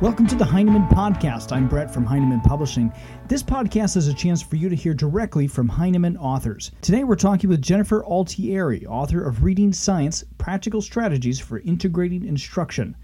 Welcome to the Heinemann Podcast. I'm Brett from Heinemann Publishing. This podcast is a chance for you to hear directly from Heinemann authors. Today we're talking with Jennifer Altieri, author of Reading Science Practical Strategies for Integrating Instruction.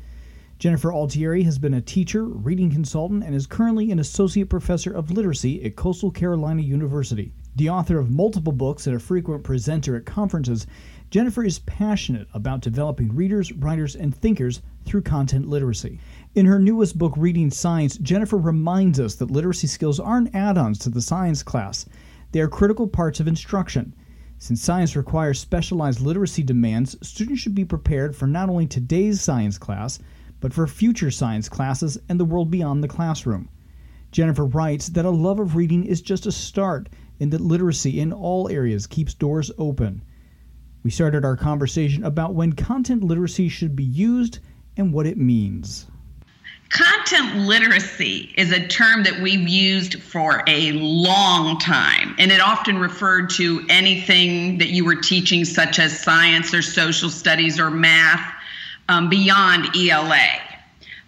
Jennifer Altieri has been a teacher, reading consultant, and is currently an associate professor of literacy at Coastal Carolina University. The author of multiple books and a frequent presenter at conferences, Jennifer is passionate about developing readers, writers, and thinkers through content literacy. In her newest book, Reading Science, Jennifer reminds us that literacy skills aren't add ons to the science class, they are critical parts of instruction. Since science requires specialized literacy demands, students should be prepared for not only today's science class, but for future science classes and the world beyond the classroom. Jennifer writes that a love of reading is just a start, and that literacy in all areas keeps doors open. We started our conversation about when content literacy should be used and what it means. Content literacy is a term that we've used for a long time, and it often referred to anything that you were teaching, such as science or social studies or math, um, beyond ELA.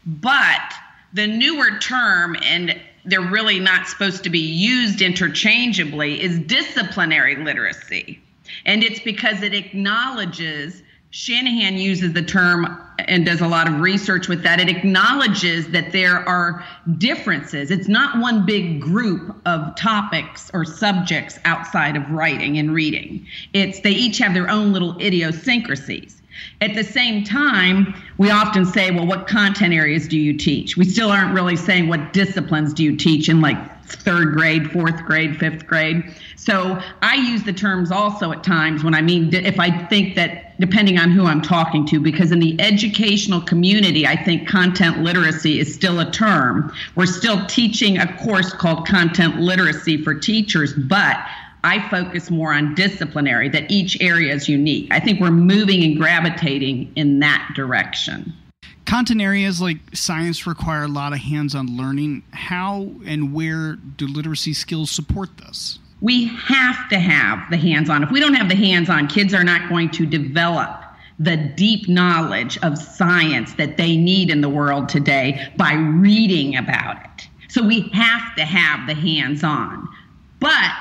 But the newer term, and they're really not supposed to be used interchangeably, is disciplinary literacy. And it's because it acknowledges Shanahan uses the term and does a lot of research with that. It acknowledges that there are differences. It's not one big group of topics or subjects outside of writing and reading. It's they each have their own little idiosyncrasies. At the same time, we often say, well, what content areas do you teach? We still aren't really saying what disciplines do you teach in like third grade, fourth grade, fifth grade. So I use the terms also at times when I mean, if I think that depending on who I'm talking to, because in the educational community, I think content literacy is still a term. We're still teaching a course called content literacy for teachers, but I focus more on disciplinary, that each area is unique. I think we're moving and gravitating in that direction. Content areas like science require a lot of hands on learning. How and where do literacy skills support this? We have to have the hands on. If we don't have the hands on, kids are not going to develop the deep knowledge of science that they need in the world today by reading about it. So we have to have the hands on. But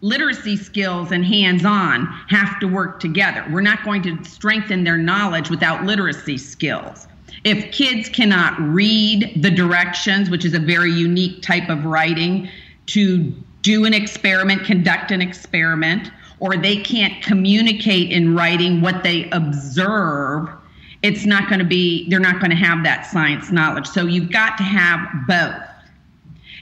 literacy skills and hands on have to work together. We're not going to strengthen their knowledge without literacy skills. If kids cannot read the directions, which is a very unique type of writing, to do an experiment, conduct an experiment, or they can't communicate in writing what they observe, it's not going to be, they're not going to have that science knowledge. So you've got to have both.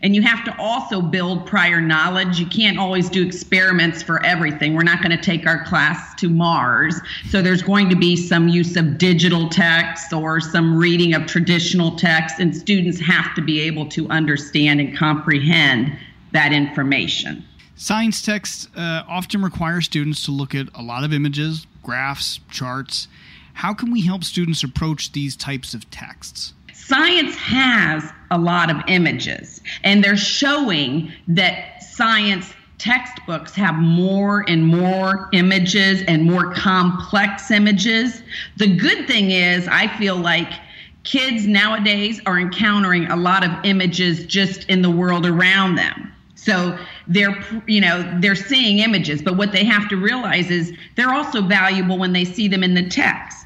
And you have to also build prior knowledge. You can't always do experiments for everything. We're not going to take our class to Mars. So there's going to be some use of digital texts or some reading of traditional texts, and students have to be able to understand and comprehend that information. Science texts uh, often require students to look at a lot of images, graphs, charts. How can we help students approach these types of texts? Science has a lot of images, and they're showing that science textbooks have more and more images and more complex images. The good thing is, I feel like kids nowadays are encountering a lot of images just in the world around them. So they're, you know, they're seeing images, but what they have to realize is they're also valuable when they see them in the text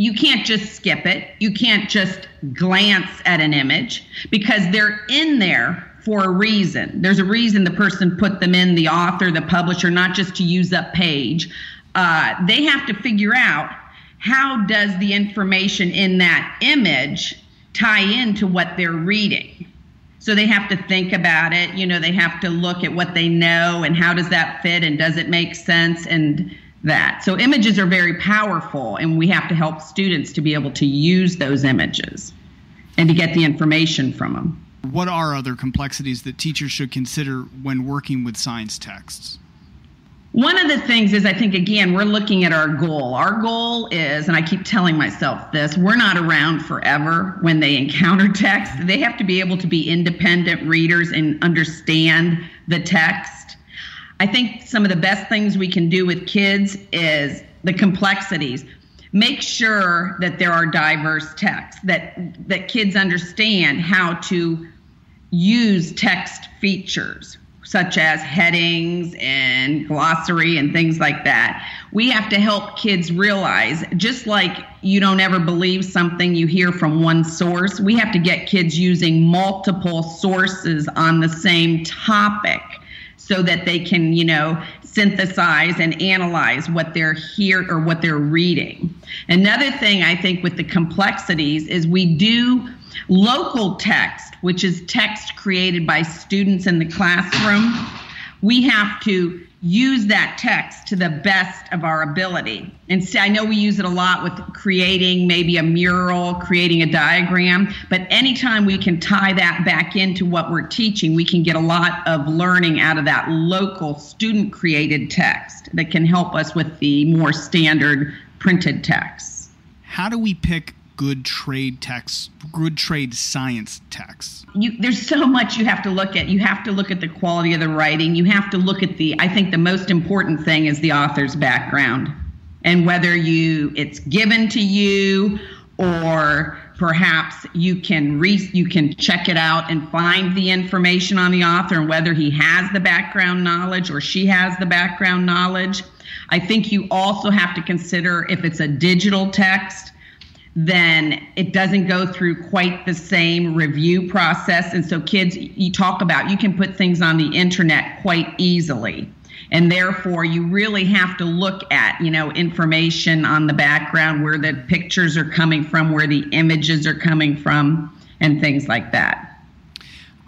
you can't just skip it. You can't just glance at an image because they're in there for a reason. There's a reason the person put them in, the author, the publisher, not just to use up page. Uh, they have to figure out how does the information in that image tie into what they're reading. So they have to think about it. You know, they have to look at what they know and how does that fit and does it make sense and that. So images are very powerful, and we have to help students to be able to use those images and to get the information from them. What are other complexities that teachers should consider when working with science texts? One of the things is, I think, again, we're looking at our goal. Our goal is, and I keep telling myself this, we're not around forever when they encounter text. They have to be able to be independent readers and understand the text I think some of the best things we can do with kids is the complexities. make sure that there are diverse texts that that kids understand how to use text features such as headings and glossary and things like that. We have to help kids realize just like you don't ever believe something you hear from one source, we have to get kids using multiple sources on the same topic so that they can, you know, synthesize and analyze what they're here or what they're reading. Another thing I think with the complexities is we do local text, which is text created by students in the classroom. We have to use that text to the best of our ability. And I know we use it a lot with creating maybe a mural, creating a diagram, but anytime we can tie that back into what we're teaching, we can get a lot of learning out of that local student created text that can help us with the more standard printed texts. How do we pick good trade texts, good trade science texts? You, there's so much you have to look at. You have to look at the quality of the writing. You have to look at the. I think the most important thing is the author's background, and whether you it's given to you or perhaps you can re, you can check it out and find the information on the author and whether he has the background knowledge or she has the background knowledge. I think you also have to consider if it's a digital text then it doesn't go through quite the same review process. And so, kids, you talk about you can put things on the internet quite easily. And therefore, you really have to look at, you know, information on the background, where the pictures are coming from, where the images are coming from, and things like that.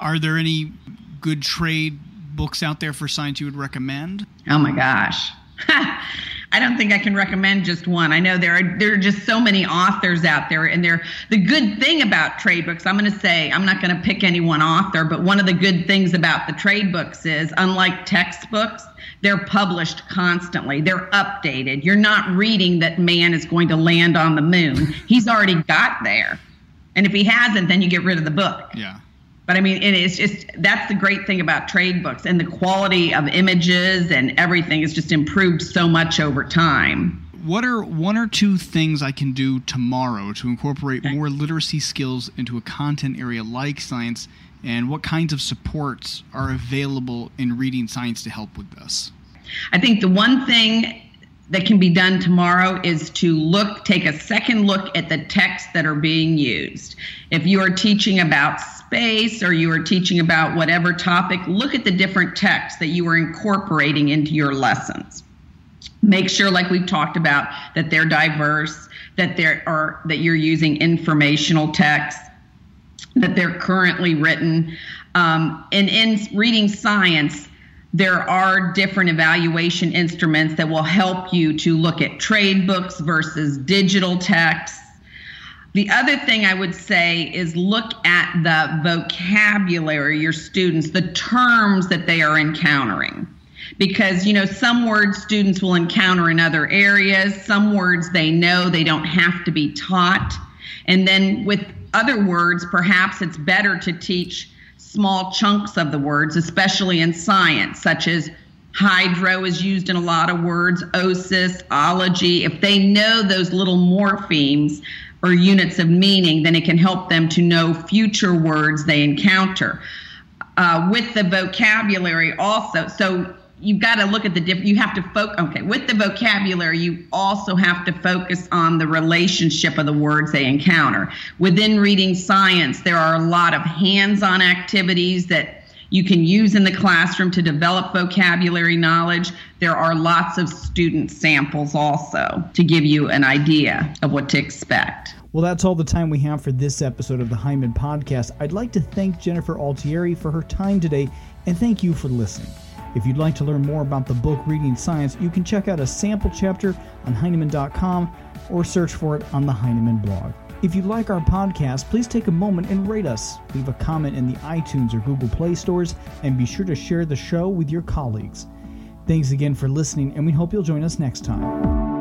Are there any good trade books out there for science you would recommend? Oh my gosh. I don't think I can recommend just one. I know there are there are just so many authors out there, and they're the good thing about trade books. I'm going to say I'm not going to pick any one author, but one of the good things about the trade books is, unlike textbooks, they're published constantly. They're updated. You're not reading that man is going to land on the moon. He's already got there, and if he hasn't, then you get rid of the book. Yeah. But I mean, it is just that's the great thing about trade books, and the quality of images and everything has just improved so much over time. What are one or two things I can do tomorrow to incorporate more literacy skills into a content area like science, and what kinds of supports are available in reading science to help with this? I think the one thing that can be done tomorrow is to look take a second look at the texts that are being used. If you are teaching about space or you are teaching about whatever topic look at the different texts that you are incorporating into your lessons. Make sure like we've talked about that they're diverse that there are that you're using informational texts that they're currently written. Um, and in reading science there are different evaluation instruments that will help you to look at trade books versus digital texts. The other thing I would say is look at the vocabulary, your students, the terms that they are encountering. Because, you know, some words students will encounter in other areas, some words they know they don't have to be taught. And then with other words, perhaps it's better to teach small chunks of the words, especially in science, such as hydro is used in a lot of words, osis, ology. If they know those little morphemes or units of meaning, then it can help them to know future words they encounter. Uh, with the vocabulary also, so you've got to look at the different you have to focus okay with the vocabulary you also have to focus on the relationship of the words they encounter within reading science there are a lot of hands-on activities that you can use in the classroom to develop vocabulary knowledge there are lots of student samples also to give you an idea of what to expect well, that's all the time we have for this episode of the Heinemann Podcast. I'd like to thank Jennifer Altieri for her time today, and thank you for listening. If you'd like to learn more about the book Reading Science, you can check out a sample chapter on Heinemann.com or search for it on the Heinemann blog. If you like our podcast, please take a moment and rate us. Leave a comment in the iTunes or Google Play stores, and be sure to share the show with your colleagues. Thanks again for listening, and we hope you'll join us next time.